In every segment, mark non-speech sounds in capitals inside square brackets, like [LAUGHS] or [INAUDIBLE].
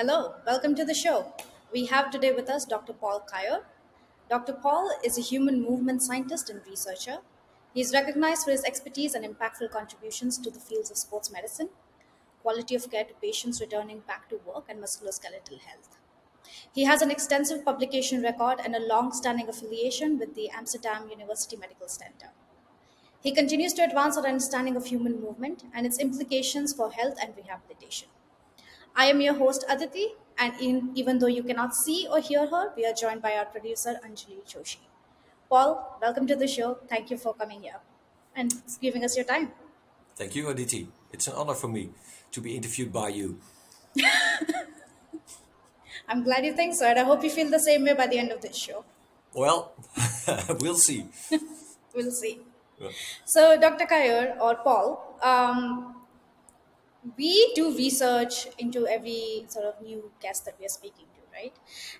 Hello, welcome to the show. We have today with us Dr. Paul Kuijer. Dr. Paul is a human movement scientist and researcher. He is recognized for his expertise and impactful contributions to the fields of sports medicine, quality of care to patients returning back to work, and musculoskeletal health. He has an extensive publication record and a long standing affiliation with the Amsterdam University Medical Center. He continues to advance our understanding of human movement and its implications for health and rehabilitation. I am your host Aditi, and in, even though you cannot see or hear her, we are joined by our producer Anjali Joshi. Paul, welcome to the show. Thank you for coming here and giving us your time. Thank you, Aditi. It's an honor for me to be interviewed by you. [LAUGHS] I'm glad you think so, and I hope you feel the same way by the end of this show. Well, [LAUGHS] we'll see. [LAUGHS] We'll see. Yeah. So, Dr. Kuijer or Paul, um, we do research into every sort of new guest that we are speaking to, right?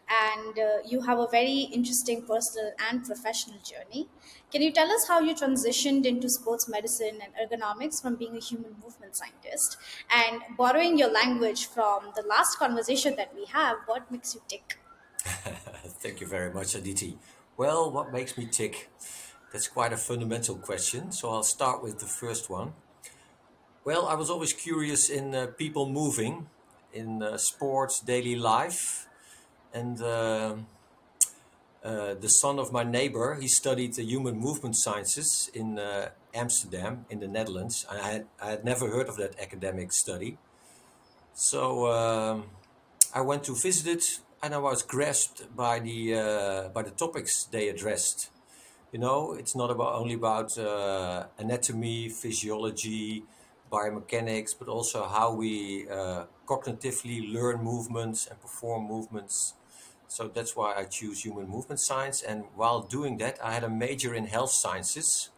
And uh, you have a very interesting personal and professional journey. Can you tell us how you transitioned into sports medicine and ergonomics from being a human movement scientist? And borrowing your language from the last conversation that we have, what makes you tick? [LAUGHS] Thank you very much, Aditi. Well, what makes me tick? That's quite a fundamental question. So I'll start with the first one. Well, I was always curious in uh, people moving, in uh, sports, daily life. And uh, uh, the son of my neighbor, he studied the human movement sciences in uh, Amsterdam, in the Netherlands. I had, I had never heard of that academic study. So um, I went to visit it and I was grasped by the, uh, by the topics they addressed. You know, it's not about only about uh, anatomy, physiology, biomechanics, but also how we uh, cognitively learn movements and perform movements. So that's why I choose human movement science. And while doing that, I had a major in health sciences.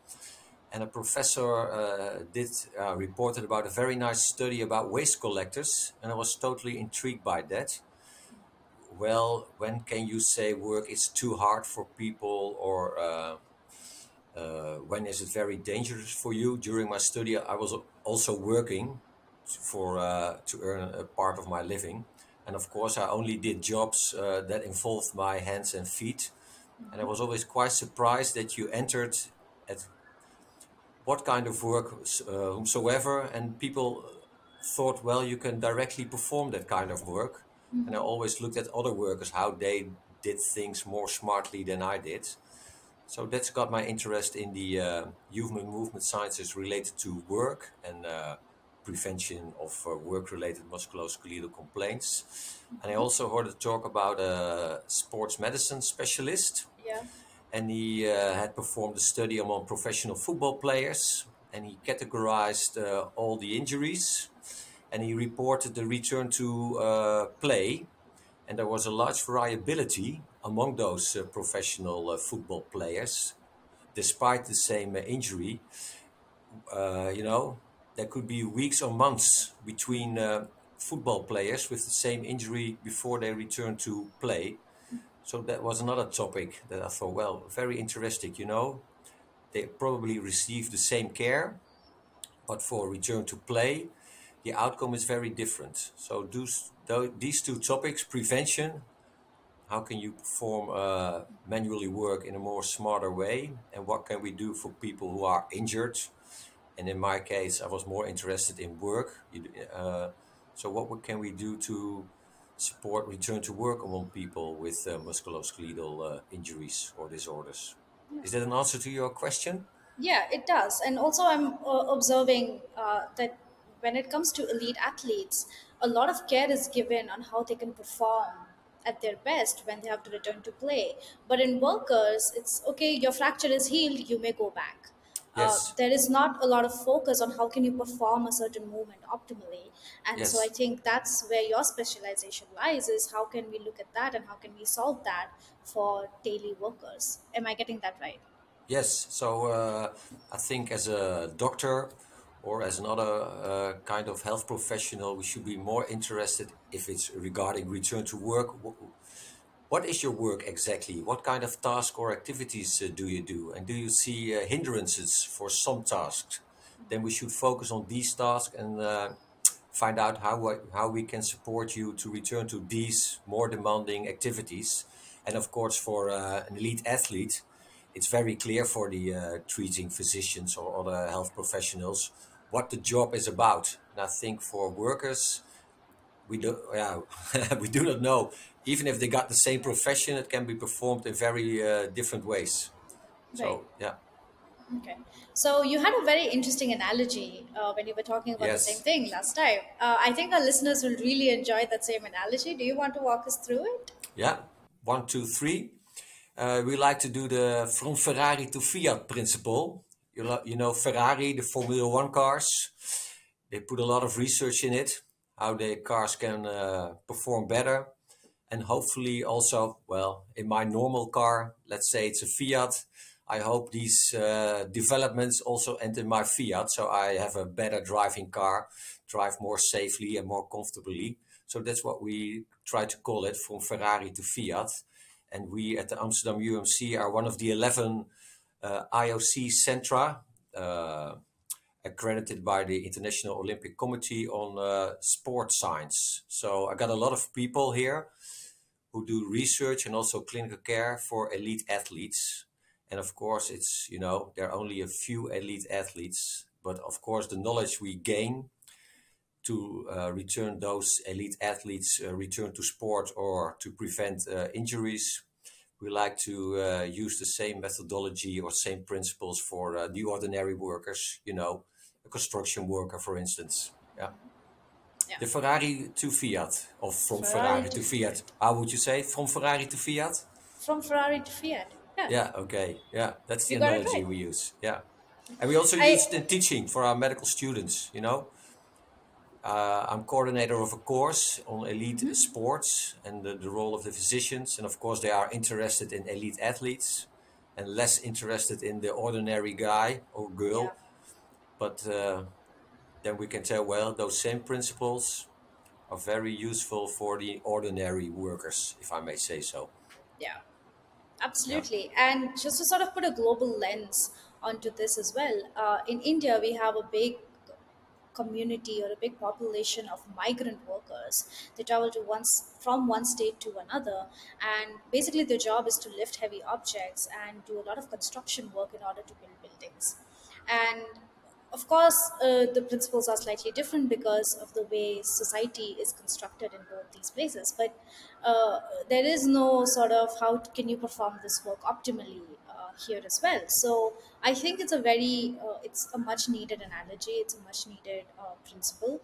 And a professor uh, did uh, reported about a very nice study about waste collectors, and I was totally intrigued by that. Well, when can you say work is too hard for people, or uh, uh, when is it very dangerous for you? During my study, I was also working for uh, to earn a part of my living, and of course, I only did jobs uh, that involved my hands and feet. And I was always quite surprised that you entered at what kind of work uh, whomsoever, and people thought, well, you can directly perform that kind of work. And I always looked at other workers how they did things more smartly than I did. So that's got my interest in the uh, human movement sciences related to work and uh, prevention of uh, work-related musculoskeletal complaints. And I also heard a talk about a sports medicine specialist, Yeah. and he uh, had performed a study among professional football players, and he categorized uh, all the injuries, and he reported the return to uh, play. And there was a large variability among those uh, professional uh, football players, despite the same uh, injury. You know, there could be weeks or months between football players with the same injury before they return to play. So that was another topic that I thought, well, very interesting. You know, they probably receive the same care, but for return to play, the outcome is very different. So those, tho- these two topics, prevention, how can you perform uh, manually work in a more smarter way, and what can we do for people who are injured? And in my case, I was more interested in work. Uh, so what can we do to support return to work among people with uh, musculoskeletal uh, injuries or disorders? Is that an answer to your question? Yeah, it does. And also, I'm uh, observing uh, that when it comes to elite athletes, a lot of care is given on how they can perform at their best when they have to return to play. But in workers, it's okay, your fracture is healed, you may go back. Uh, Yes. there is not a lot of focus on how can you perform a certain movement optimally and so i think that's where your specialization lies is how can we look at that and how can we solve that for daily workers am i getting that right Yes, so uh, I think as a doctor or as another uh, kind of health professional, we should be more interested if it's regarding return to work. What is your work exactly? What kind of task or activities uh, do you do? And do you see uh, hindrances for some tasks? Then we should focus on these tasks and uh, find out how we, how we can support you to return to these more demanding activities. And of course, for uh, an elite athlete, it's very clear for the uh, treating physicians or other health professionals what the job is about. And I think for workers, we do [LAUGHS] yeah we do not know. Even if they got the same profession, it can be performed in very uh, different ways. Right. So yeah, Okay. So you had a very interesting analogy uh, when you were talking about the same thing last time. Uh, I think our listeners will really enjoy that same analogy. Do you want to walk us through it? yeah. One, two, three. Uh, we like to do the from Ferrari to Fiat principle. You, lo- you know Ferrari, the Formula One cars. They put a lot of research in it, how the cars can uh, perform better, and hopefully also, well, in my normal car, let's say it's a Fiat. I hope these uh, developments also enter my Fiat, so I have a better driving car, drive more safely and more comfortably. So that's what we try to call it, from Ferrari to Fiat. And we at the Amsterdam UMC are one of the 11 uh, IOC Centra, uh, accredited by the International Olympic Committee on uh, sport science. So I got a lot of people here who do research and also clinical care for elite athletes. And of course, it's, you know, there are only a few elite athletes, but of course, the knowledge we gain to uh, return those elite athletes uh, return to sport or to prevent uh, injuries. We like to uh, use the same methodology or same principles for uh, the ordinary workers, you know, a construction worker, for instance. Yeah. Yeah. The Ferrari to Fiat, or from Ferrari Ferrari to Fiat. Fiat. How would you say? From Ferrari to Fiat? From Ferrari to Fiat. Yeah, Yeah, okay. Yeah, that's the you analogy we use. Yeah. And we also I use it in teaching for our medical students, you know. Uh, I'm coordinator of a course on elite sports and the, the role of the physicians. And of course, they are interested in elite athletes and less interested in the ordinary guy or yeah. girl. But uh, then we can tell, well, those same principles are very useful for the ordinary workers, if I may say so. Yeah. Yeah. Absolutely. And just to sort of put a global lens onto this as well, uh, in India, we have a big community or a big population of migrant workers. They travel to one, from one state to another, and basically their job is to lift heavy objects and do a lot of construction work in order to build buildings. And of course, uh, the principles are slightly different because of the way society is constructed in both these places. But uh, there is no sort of how can you perform this work optimally here as well. So I think it's a very, uh, it's a much needed analogy. It's a much needed uh, principle,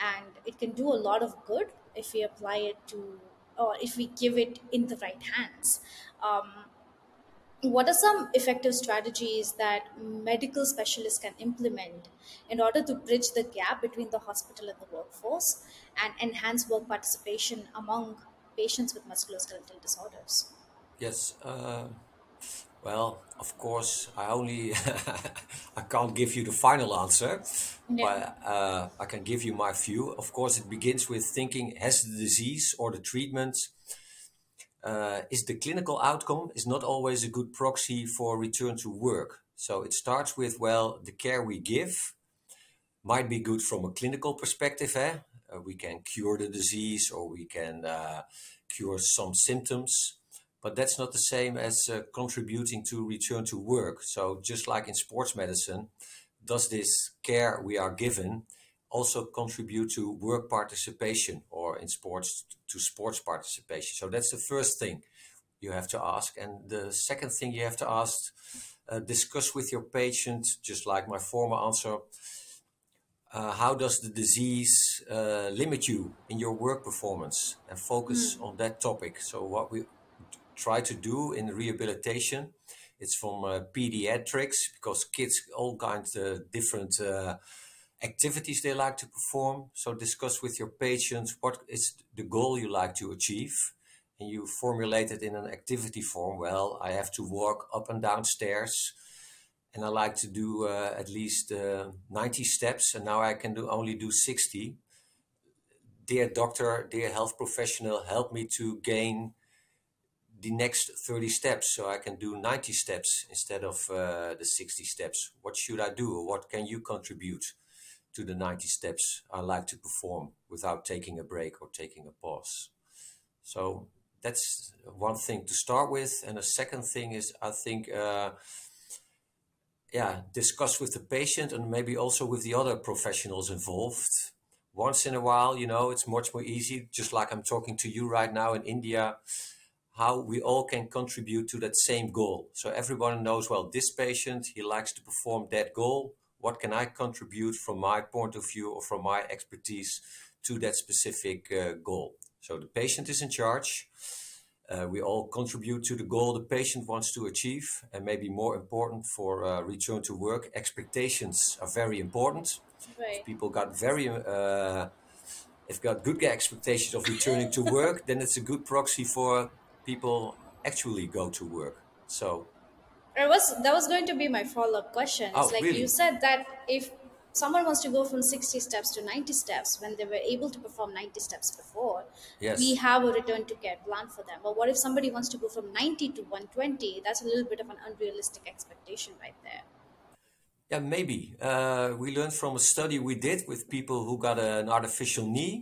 and it can do a lot of good if we apply it to, or if we give it in the right hands. Um, what are some effective strategies that medical specialists can implement in order to bridge the gap between the hospital and the workforce and enhance work participation among patients with musculoskeletal disorders? Yes. Uh, Well, of course, I only [LAUGHS] I can't give you the final answer, Yeah. but uh, I can give you my view. Of course, it begins with thinking: Has the disease or the treatment uh, is the clinical outcome is not always a good proxy for return to work. So it starts with well, the care we give might be good from a clinical perspective. Eh? Uh, we can cure the disease or we can uh, cure some symptoms, but that's not the same as uh, contributing to return to work. So, just like in sports medicine, does this care we are given also contribute to work participation or in sports to sports participation? So, that's the first thing you have to ask. And the second thing you have to ask, uh, discuss with your patient, just like my former answer, uh, how does the disease uh, limit you in your work performance and focus on that topic so what we try to do in rehabilitation. It's from uh, pediatrics because kids all kinds of different uh, activities they like to perform. So discuss with your patients what is the goal you like to achieve. And you formulate it in an activity form. Well i have to walk up and down stairs and I like to do uh, at least uh, 90 steps, and now I can do only do 60. Dear doctor, dear health professional, help me to gain the next 30 steps so I can do 90 steps instead of uh, the 60 steps. What should I do? What can you contribute to the 90 steps I like to perform without taking a break or taking a pause. So that's one thing to start with. And the second thing is, I think, uh, yeah, discuss with the patient and maybe also with the other professionals involved. Once in a while, you know, it's much more easy, just like I'm talking to you right now in India, how we all can contribute to that same goal. So everyone knows, well, this patient, he likes to perform that goal. What can I contribute from my point of view or from my expertise to that specific uh, goal? So the patient is in charge. Uh, we all contribute to the goal the patient wants to achieve, and maybe more important for uh, return to work, expectations are very important. Right. If people got very, uh, if got good expectations of returning to work, then it's a good proxy for people actually go to work. So, It was that was going to be my follow up question. It's Oh, like really? you said that if someone wants to go from 60 steps to 90 steps when they were able to perform 90 steps before, Yes. we have a return to care plan for them. But what if somebody wants to go from 90 to 120? That's a little bit of an unrealistic expectation right there. yeah, maybe. Uh, we learned from a study we did with people who got an artificial knee.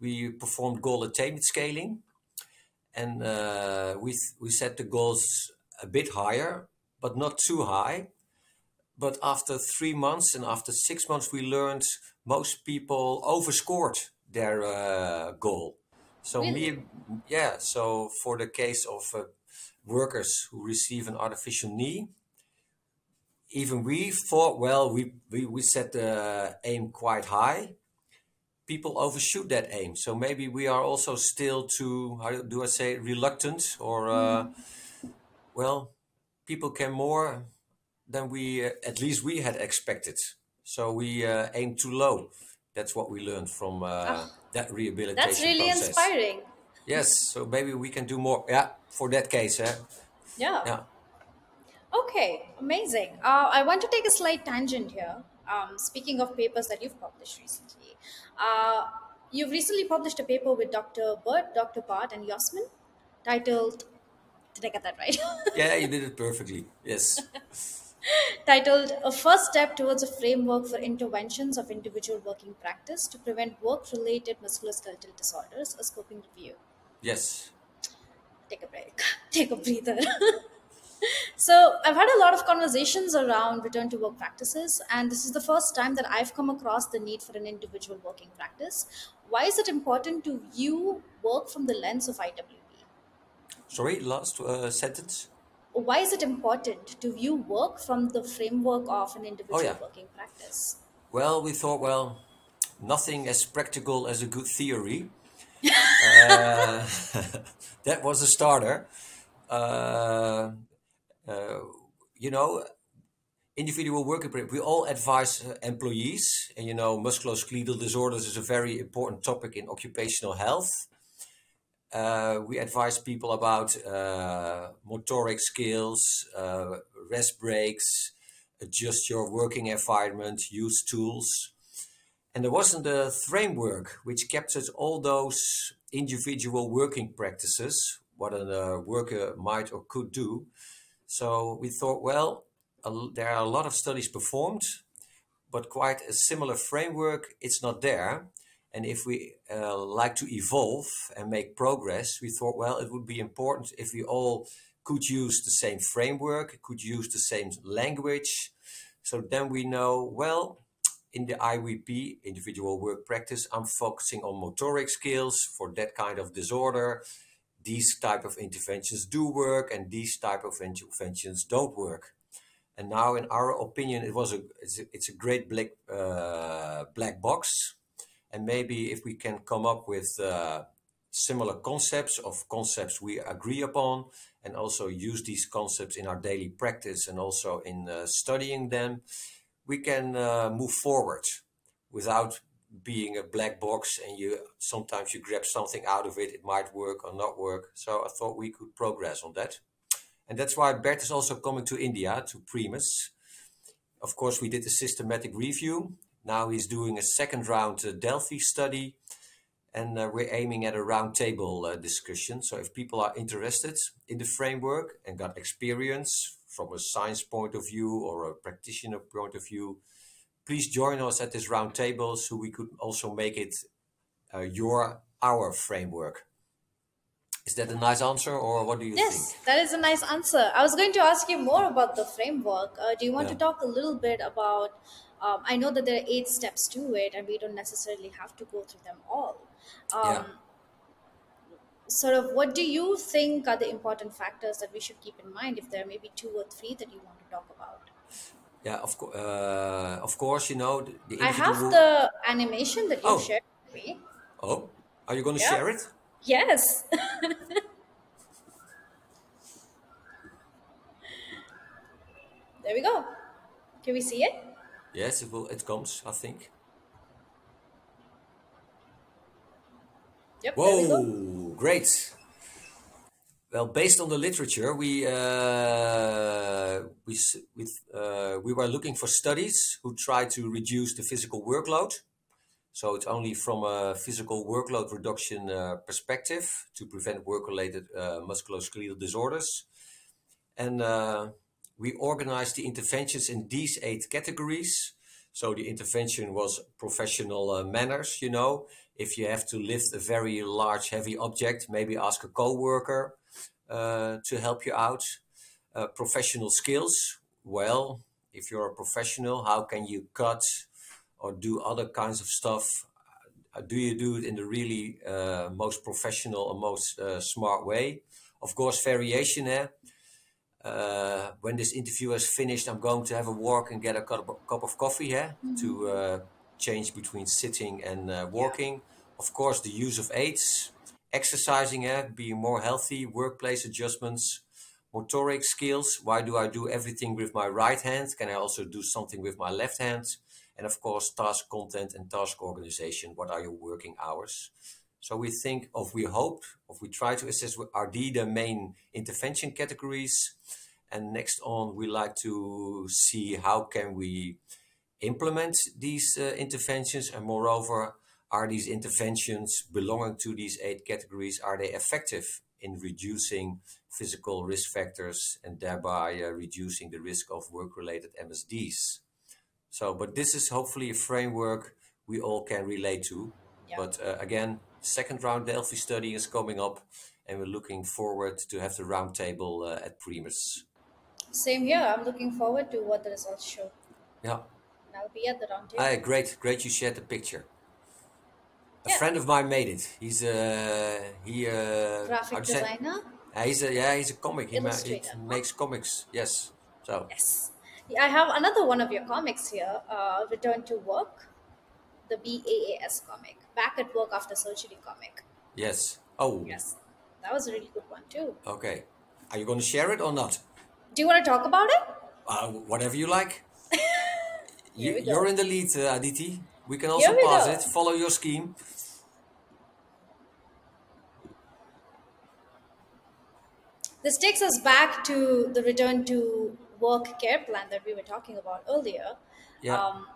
We performed goal attainment scaling, and uh, we we set the goals a bit higher, but not too high. But after three months and after six months, we learned most people overscored their uh, goal. So Really? me, yeah. So for the case of uh, workers who receive an artificial knee, even we thought, well, we we, we set the aim quite high. People overshoot that aim, so maybe we are also still too, how do I say, reluctant or, uh, well, people can more than we uh, at least we had expected. So we uh, aim too low. That's what we learned from uh, that rehabilitation That's really process. inspiring. Yes, so maybe we can do more. Yeah, for that case, eh? Yeah. Yeah. Okay, amazing. Uh, I want to take a slight tangent here. Um, speaking of papers that you've published recently, uh, you've recently published a paper with Dr. Burt, Dr. Bart, and Yasmin titled, did I get that right? [LAUGHS] Yeah, you did it perfectly. Yes. [LAUGHS] titled A First Step Towards a Framework for Interventions of Individual Working Practice to Prevent Work Related Musculoskeletal Disorders, a scoping review. Yes. take a break, [LAUGHS] take a breather. So, I've had a lot of conversations around return to work practices, and this is the first time that I've come across the need for an individual working practice. Why is it important to view work from the lens of IWP? Sorry, last uh, sentence. Why is it important to view work from the framework of an individual yeah. working practice? Well, we thought, well, nothing as practical as a good theory. [LAUGHS] uh, [LAUGHS] that was a starter. Uh, you know, individual pre- we all advise uh, employees, and you know, musculoskeletal disorders is a very important topic in occupational health. Uh, we advise people about uh, motoric skills, uh, rest breaks, adjust your working environment, use tools. And there wasn't a framework which captured all those individual working practices, what a uh, worker might or could do. So we thought, well, there are a lot of studies performed, but quite a similar framework, it's not there. And if we uh, like to evolve and make progress, we thought, well, it would be important if we all could use the same framework, could use the same language. So then we know, well, in the IWP, individual work practice, I'm focusing on motoric skills for that kind of disorder. These type of interventions do work, and these type of interventions don't work. And now, in our opinion, it was a it's a, it's a great black uh, black box, and maybe if we can come up with uh, similar concepts of concepts we agree upon, and also use these concepts in our daily practice and also in uh, studying them, we can uh, move forward without being a black box and you sometimes you grab something out of it it might work or not work. So i thought we could progress on that. And that's why bert is also coming to india to PREMUS. Of course we did a systematic review. Now he's doing a second round uh, delphi study. And uh, we're aiming at a roundtable uh, discussion. So if people are interested in the framework and got experience from a science point of view or a practitioner point of view please join us at this roundtable so we could also make it uh, your our framework. Is that a nice answer, or what do you think? Yes, think? that is a nice answer. I was going to ask you more about the framework. Uh, do you want to talk a little bit about? Um, I know that there are eight steps to it, and we don't necessarily have to go through them all. Yeah. Um, sort of, what do you think are the important factors that we should keep in mind? If there are maybe two or three that you want to talk about. Yeah, of course. Uh, of course, you know the, the I individual. have the animation that you Oh, shared with me. oh, are you going to Yeah. share it? Yes. [LAUGHS] there we go. Can we see it? Yes, it will. It comes, I think. Yep. There we go. Whoa, great. Well, based on the literature, we uh, we with uh, we were looking for studies who try to reduce the physical workload. So it's only from a physical workload reduction uh, perspective to prevent work-related uh, musculoskeletal disorders. And uh, we organized the interventions in these eight categories. So the intervention was professional uh, manners, you know. If you have to lift a very large, heavy object, maybe ask a coworker to help you out. Uh, professional skills, well, if you're a professional, how can you cut or do other kinds of stuff? Uh, do you do it in the really uh, most professional and most uh, smart way? Of course, variation. Eh? uh, when this interview is finished, I'm going to have a walk and get a cup, cup of coffee here to uh, change between sitting and uh, walking. Of course, the use of aids, exercising, eh, being more healthy, workplace adjustments, motoric skills. Why do I do everything with my right hand? Can I also do something with my left hand? And of course, task content and task organization. What are your working hours? So we think of, we hope, of we try to assess are the, the main intervention categories. And next on, we like to see how can we implement these uh, interventions and moreover, are these interventions belonging to these eight categories, are they effective in reducing physical risk factors and thereby uh, reducing the risk of work-related MSDs? So, but this is hopefully a framework we all can relate to. Yeah. But uh, again, second round Delphi study is coming up, and we're looking forward to have the roundtable uh, at PREMUS. Same here. I'm looking forward to what the results show. Yeah, And I'll be at the roundtable. ah, great, great. You shared the picture. A Yeah. friend of mine made it. He's uh, he uh, Graphic how do you say? designer. Uh, he's a yeah, he's a comic. He, ma- he makes comics. Yes. So Yes. Yeah, I have another one of your comics here. Uh, Return to Work, the BAAS comic. Back at Work After Surgery comic. yes. Oh, Yes. That was a really good one too. okay. Are you going to share it or not? Do you want to talk about it? Uh, whatever you like. [LAUGHS] you, you're in the lead, uh, Aditi. We can also we pause go. it. Follow your scheme. This takes us back to the return to work care plan that we were talking about earlier. Yeah. Um,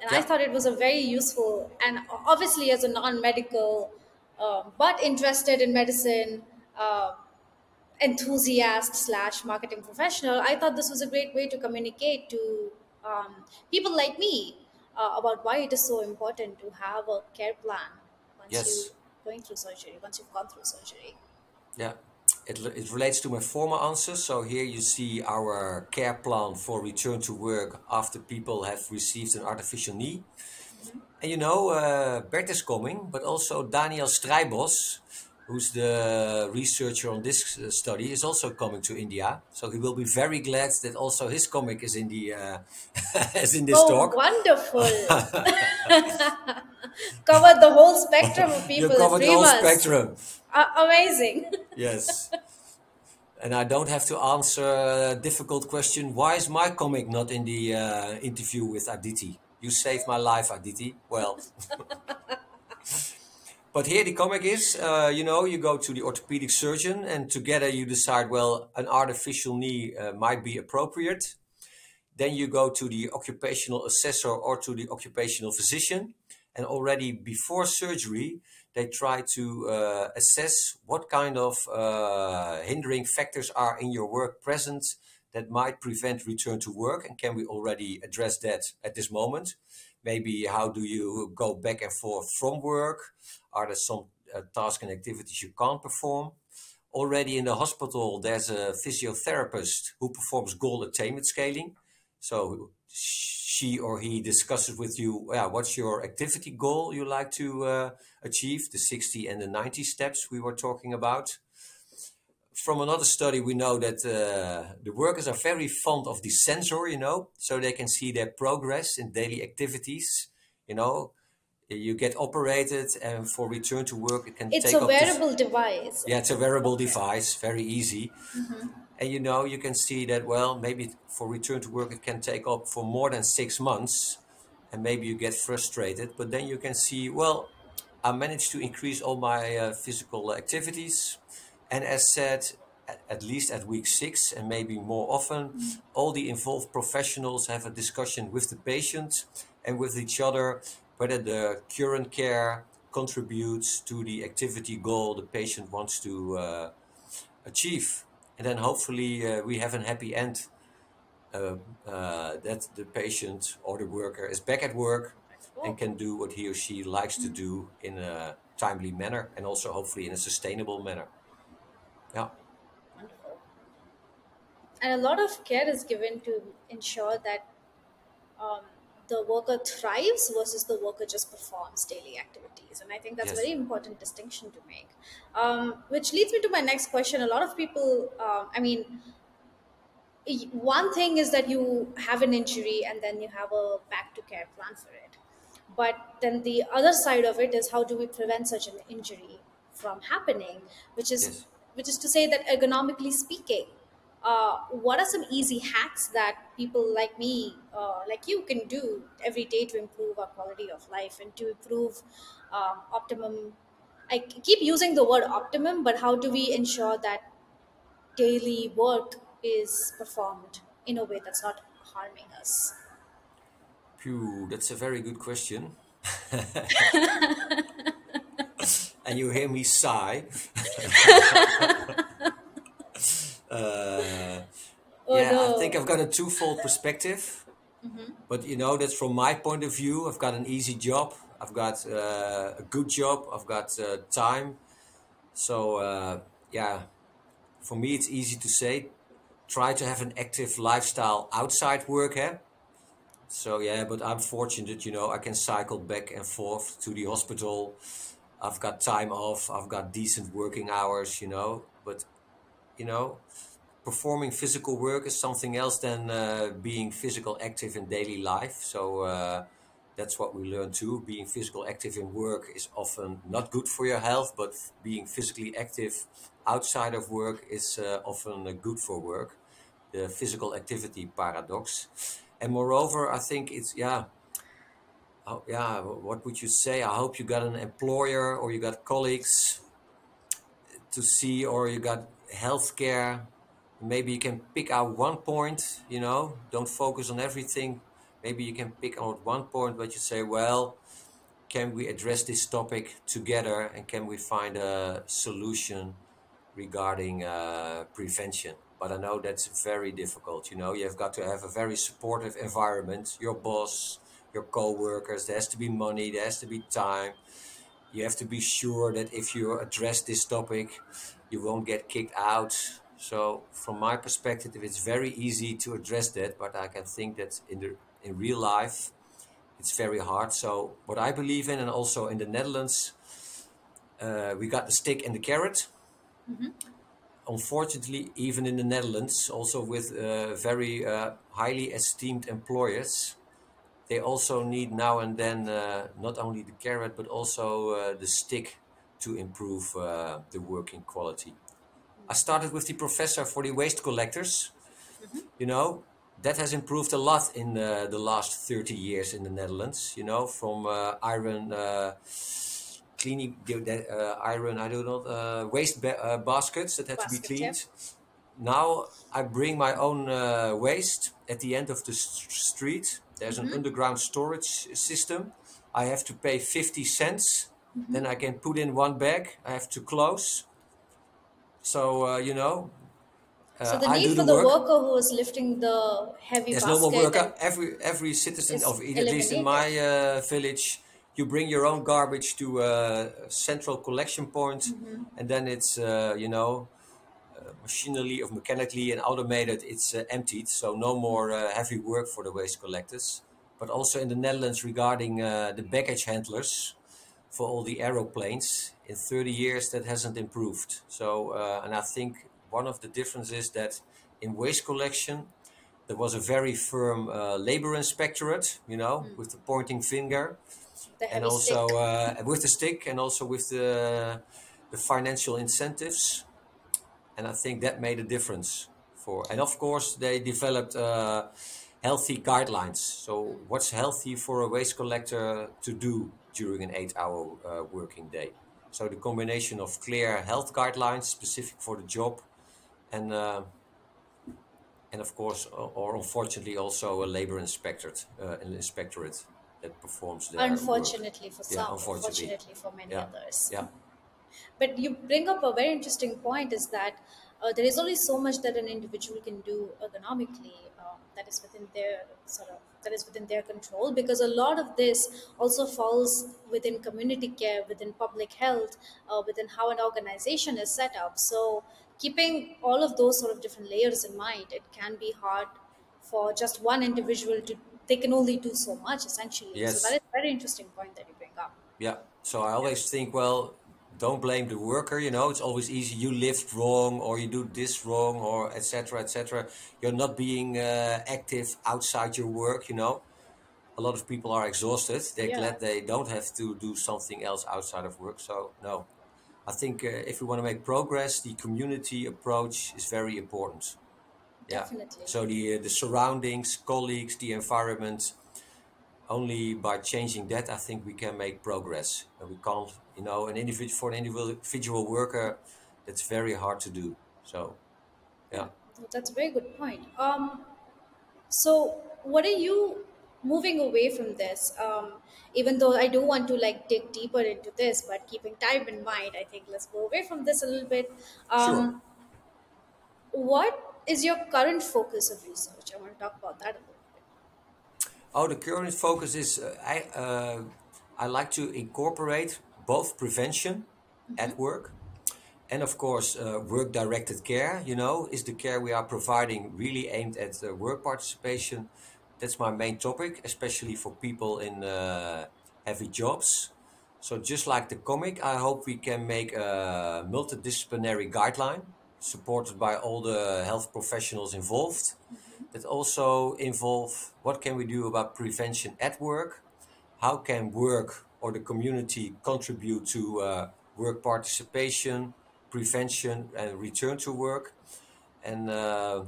and I thought it was a very useful, and obviously, as a non medical, um, but interested in medicine, uh, enthusiast slash marketing professional, I thought this was a great way to communicate to um, people like me uh, about why it is so important to have a care plan once Yes. you're going through surgery, once you've gone through surgery. Yeah, it, it relates to my former answer. So here you see our care plan for return to work after people have received an artificial knee. And you know, uh, Bert is coming, but also Daniel Strijbos, who's the researcher on this uh, study, is also coming to India. So he will be very glad that also his comic is in the uh, [LAUGHS] is in this oh, talk. wonderful! [LAUGHS] Covered the whole spectrum of people in covered the whole spectrum. Uh, amazing. [LAUGHS] Yes. And I don't have to answer a difficult question. Why is my comic not in the uh, interview with Aditi? You saved my life, Aditi. Well, but here the comic is, uh, you know, you go to the orthopedic surgeon and together you decide, well, an artificial knee uh, might be appropriate. Then you go to the occupational assessor or to the occupational physician. And already before surgery, they try to uh, assess what kind of uh, hindering factors are in your work present that might prevent return to work? And can we already address that at this moment? Maybe how do you go back and forth from work? Are there some uh, tasks and activities you can't perform? Already in the hospital, there's a physiotherapist who performs goal attainment scaling. So she or he discusses with you, yeah, what's your activity goal you like to uh, achieve, the 60 and the 90 steps we were talking about. From another study, we know that uh, the workers are very fond of the sensor, you know, so they can see their progress in daily activities, you know, you get operated and for return to work it can It's take a up to wearable device. yeah it's a wearable device very easy. And you know you can see that well maybe for return to work it can take up for more than six months and maybe you get frustrated but then you can see well i managed to increase all my uh, physical activities and as said at, least at week six and maybe more often all the involved professionals have a discussion with the patient and with each other whether the current care contributes to the activity goal the patient wants to uh, achieve. And then hopefully uh, we have a happy end uh, uh, that the patient or the worker is back at work and can do what he or she likes to do in a timely manner and also hopefully in a sustainable manner. Yeah. Wonderful. And a lot of care is given to ensure that um, the worker thrives versus the worker just performs daily activities. And I think that's a Yes. very important distinction to make. Um, which leads me to my next question. A lot of people, um, I mean, y- one thing is that you have an injury and then you have a back to care plan for it. But then the other side of it is how do we prevent such an injury from happening, which is Yes. Which is to say that ergonomically speaking, uh, what are some easy hacks that people like me, uh, like you, can do every day to improve our quality of life and to improve um, optimum? I keep using the word optimum, but how do we ensure that daily work is performed in a way that's not harming us? Phew, that's a very good question. [LAUGHS] [LAUGHS] [LAUGHS] and you hear me sigh. [LAUGHS] uh, Oh yeah, I think I've got a twofold perspective. But you know, that's from my point of view. I've got an easy job. I've got uh, a good job. I've got uh, time. So uh, yeah, for me, it's easy to say. Try to have an active lifestyle outside work. Eh? So yeah, but I'm fortunate. You know, I can cycle back and forth to the hospital. I've got time off. I've got decent working hours. You know, but you know, performing physical work is something else than uh, being physical active in daily life. So uh, that's what we learn too. Being physical active in work is often not good for your health, but being physically active outside of work is uh, often uh, good for work. The physical activity paradox. And moreover, I think it's, yeah, oh, yeah, what would you say? I hope you got an employer or you got colleagues to see or you got healthcare. Maybe you can pick out one point you know? Don't focus on everything. Maybe you can pick out one point but you say well can we address this topic together and can we find a solution regarding uh, prevention? But i know that's very difficult you know? You've got to have a very supportive environment. Your boss your co-workers there has to be money there has to be time you have to be sure that if you address this topic, you won't get kicked out. So, from my perspective, it's very easy to address that, but I can think that in the in real life, it's very hard. So, what I believe in, and also in the Netherlands, uh, we got the stick and the carrot. Unfortunately, even in the Netherlands, also with uh, very uh, highly esteemed employers, they also need now and then uh, not only the carrot but also uh, the stick to improve uh, the working quality. I started with the professor for the waste collectors. You know, that has improved a lot in uh, the last 30 years in the Netherlands. You know, from uh, iron uh, cleaning, iron, I don't know, uh, waste ba- baskets that had to be Basket, yeah. cleaned. Now I bring my own uh, waste at the end of the st- street. There's an underground storage system. I have to pay 50 cents. Then I can put in one bag. I have to close. So, uh, you know, So Uh, the I do need for the the work. worker who is lifting the heavy There's no more worker. Every every citizen of at least in my uh, village, you bring your own garbage to a central collection point, and then it's uh, you know machinery or mechanically and automated. It's uh, emptied, so no more uh, heavy work for the waste collectors. But also in the Netherlands regarding uh, the baggage handlers for all the aeroplanes, in 30 years that hasn't improved. So, uh, and I think one of the differences is that in waste collection there was a very firm uh, labor inspectorate, you know, with the pointing finger, the and also uh, with the stick, and also with the the financial incentives. And I think that made a difference for. And of course, they developed uh, healthy guidelines. So, what's healthy for a waste collector to do during an eight-hour uh, working day? So, the combination of clear health guidelines specific for the job, and uh, and of course, or, or unfortunately, also a labor inspectorate, uh, inspectorate that performs their work. Unfortunately for Yeah, some, unfortunately. fortunately for many Yeah, others. yeah, But you bring up a very interesting point is that uh, there is only so much that an individual can do ergonomically um, that is within their sort of that is within their control because a lot of this also falls within community care, within public health, uh, within how an organization is set up. So keeping all of those sort of different layers in mind, it can be hard for just one individual to they can only do so much essentially. So yes. that is a very interesting point that you bring up. Yeah. So I always think, well, don't blame the worker. You know, it's always easy. You lift wrong, or you do this wrong, or etc. etc. You're not being uh, active outside your work. You know, a lot of people are exhausted. They're Yeah. glad they don't have to do something else outside of work. So no, I think uh, if we want to make progress, the community approach is very important. Yeah. Definitely. So the uh, the surroundings, colleagues, the environment. Only by changing that, I think we can make progress. And we can't, you know, an individual for an individual worker, that's very hard to do. So yeah. That's a very good point. Um, so, what are you moving away from this? Um, even though I do want to like dig deeper into this, but keeping time in mind, I think let's go away from this a little bit. Sure. Um, what is your current focus of research? I want to talk about that a little bit. Oh, the current focus is uh, I uh, I like to incorporate both prevention at work and of course uh, work directed care. You know, is the care we are providing really aimed at uh, work participation? That's my main topic, especially for people in uh, heavy jobs. So just like the comic, I hope we can make a multidisciplinary guideline supported by all the health professionals involved that also involve what can we do about prevention at work how can work or the community contribute to uh, work participation prevention and return to work. And uh,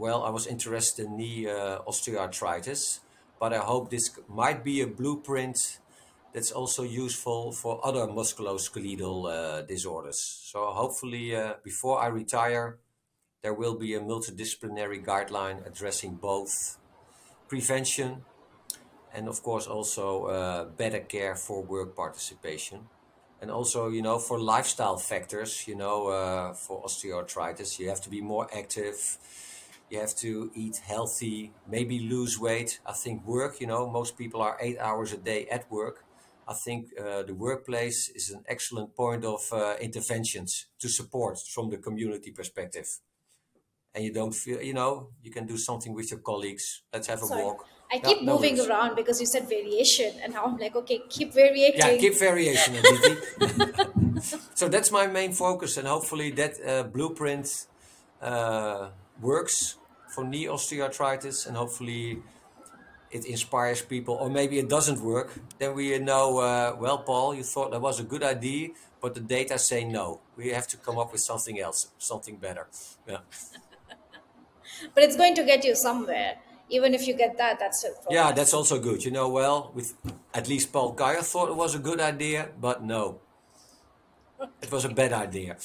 well i was interested in knee uh, osteoarthritis but i hope this might be a blueprint that's also useful for other musculoskeletal uh, disorders. So hopefully uh, before i retire there will be a multidisciplinary guideline addressing both prevention and of course also uh, better care for work participation. And also you know for lifestyle factors you know uh, for osteoarthritis you have to be more active you have to eat healthy maybe lose weight. I think work you know most people are eight hours a day at work. I think uh, the workplace is an excellent point of uh, interventions to support from the community perspective. And you don't feel you know you can do something with your colleagues. Let's have a Sorry, walk I keep no moving around because you said variation, and now I'm like, okay, keep varying yeah keep variation [LAUGHS] so that's my main focus and hopefully that uh, blueprint uh, works for knee osteoarthritis and hopefully it inspires people or maybe it doesn't work. Then we know uh, well paul you thought that was a good idea but the data say no. We have to come up with something else something better. Yeah. [LAUGHS] But it's going to get you somewhere. Even if you get that, that's still yeah that's also good you know well with at least paul Kuijer thought it was a good idea but no it was a bad idea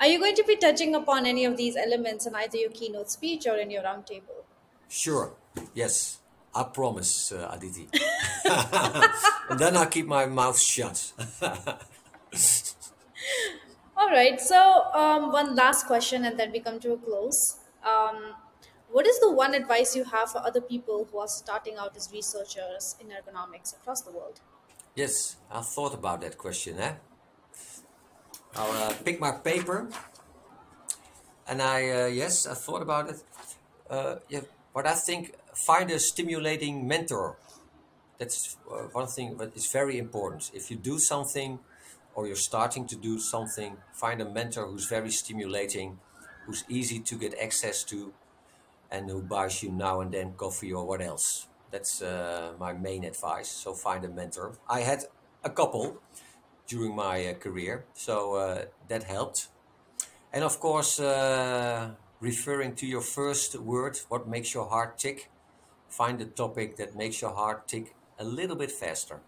Are you going to be touching upon any of these elements in either your keynote speech or in your roundtable? Sure. Yes. I promise, uh, Aditi. [LAUGHS] [LAUGHS] and then I'll keep my mouth shut. All [LAUGHS] All right. So, um, one last question, and then we come to a close. Um, what is the one advice you have for other people who are starting out as researchers in ergonomics across the world? Yes, I thought about that question. Eh? I'll uh, pick my paper, and I uh, yes, I thought about it. Uh, yeah, but I think find a stimulating mentor. That's uh, one thing that is very important. If you do something, or you're starting to do something, find a mentor who's very stimulating, who's easy to get access to, and who buys you now and then coffee or what else. That's uh, my main advice. So find a mentor. I had a couple during my uh, career, so uh, that helped. And of course, uh, referring to your first word, what makes your heart tick? Find a topic that makes your heart tick a little bit faster.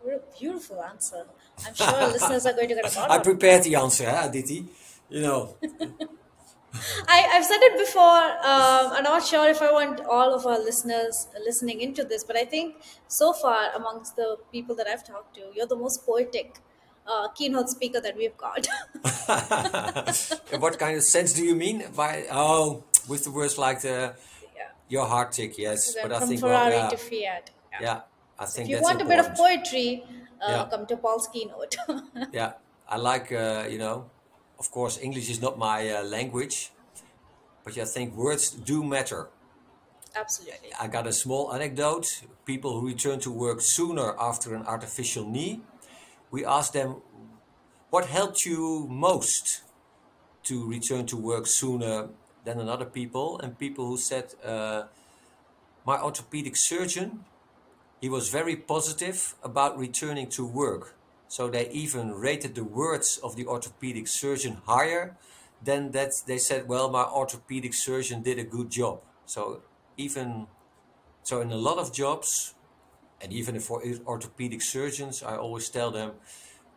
What a beautiful answer. I'm sure [LAUGHS] listeners are going to get a lot I it. prepared the answer, huh, Aditi? You know. [LAUGHS] I, I've said it before. Um, I'm not sure if I want all of our listeners listening into this, but I think so far, amongst the people that I've talked to, you're the most poetic uh, keynote speaker that we've got. [LAUGHS] What kind of sense do you mean by oh with the words like the yeah. your heart tick? Yes, Then but I from think well, Ferrari yeah, to Fiat. Yeah. yeah, I think If you want a bit of poetry, uh, Yeah. come to Paul's keynote. [LAUGHS] Yeah, I like uh, you know, of course, English is not my uh, language, but I think words do matter. Absolutely. I got a small anecdote. People who return to work sooner after an artificial knee, we asked them, what helped you most to return to work sooner than another people? And people who said, uh, my orthopedic surgeon, he was very positive about returning to work. So they even rated the words of the orthopedic surgeon higher than that they said, well, my orthopedic surgeon did a good job. So even so in a lot of jobs, and even for orthopedic surgeons, I always tell them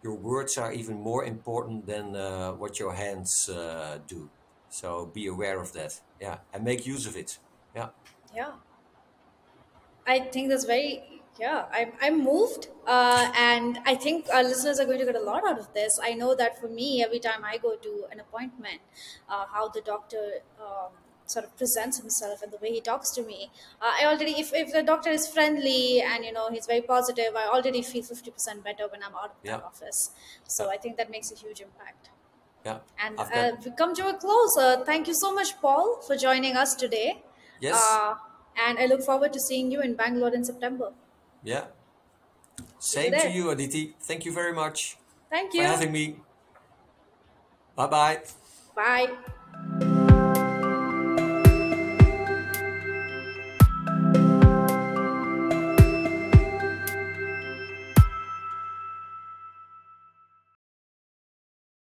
your words are even more important than uh, what your hands uh, do. So be aware of that. Yeah. And make use of it. Yeah. Yeah. I think that's very yeah. I'm I'm moved, uh, and I think our listeners are going to get a lot out of this. I know that for me, every time I go to an appointment, uh, how the doctor um, sort of presents himself and the way he talks to me, uh, I already if if the doctor is friendly and you know he's very positive, I already feel fifty percent better when I'm out of Yeah. that office. So I think that makes a huge impact. Yeah. And I've uh, we come to a close. Uh, thank you so much, Paul, for joining us today. yes. Uh, and I look forward to seeing you in Bangalore in September. Yeah. Same to you, Aditi. Thank you very much Thank for you. having me. Bye bye. Bye.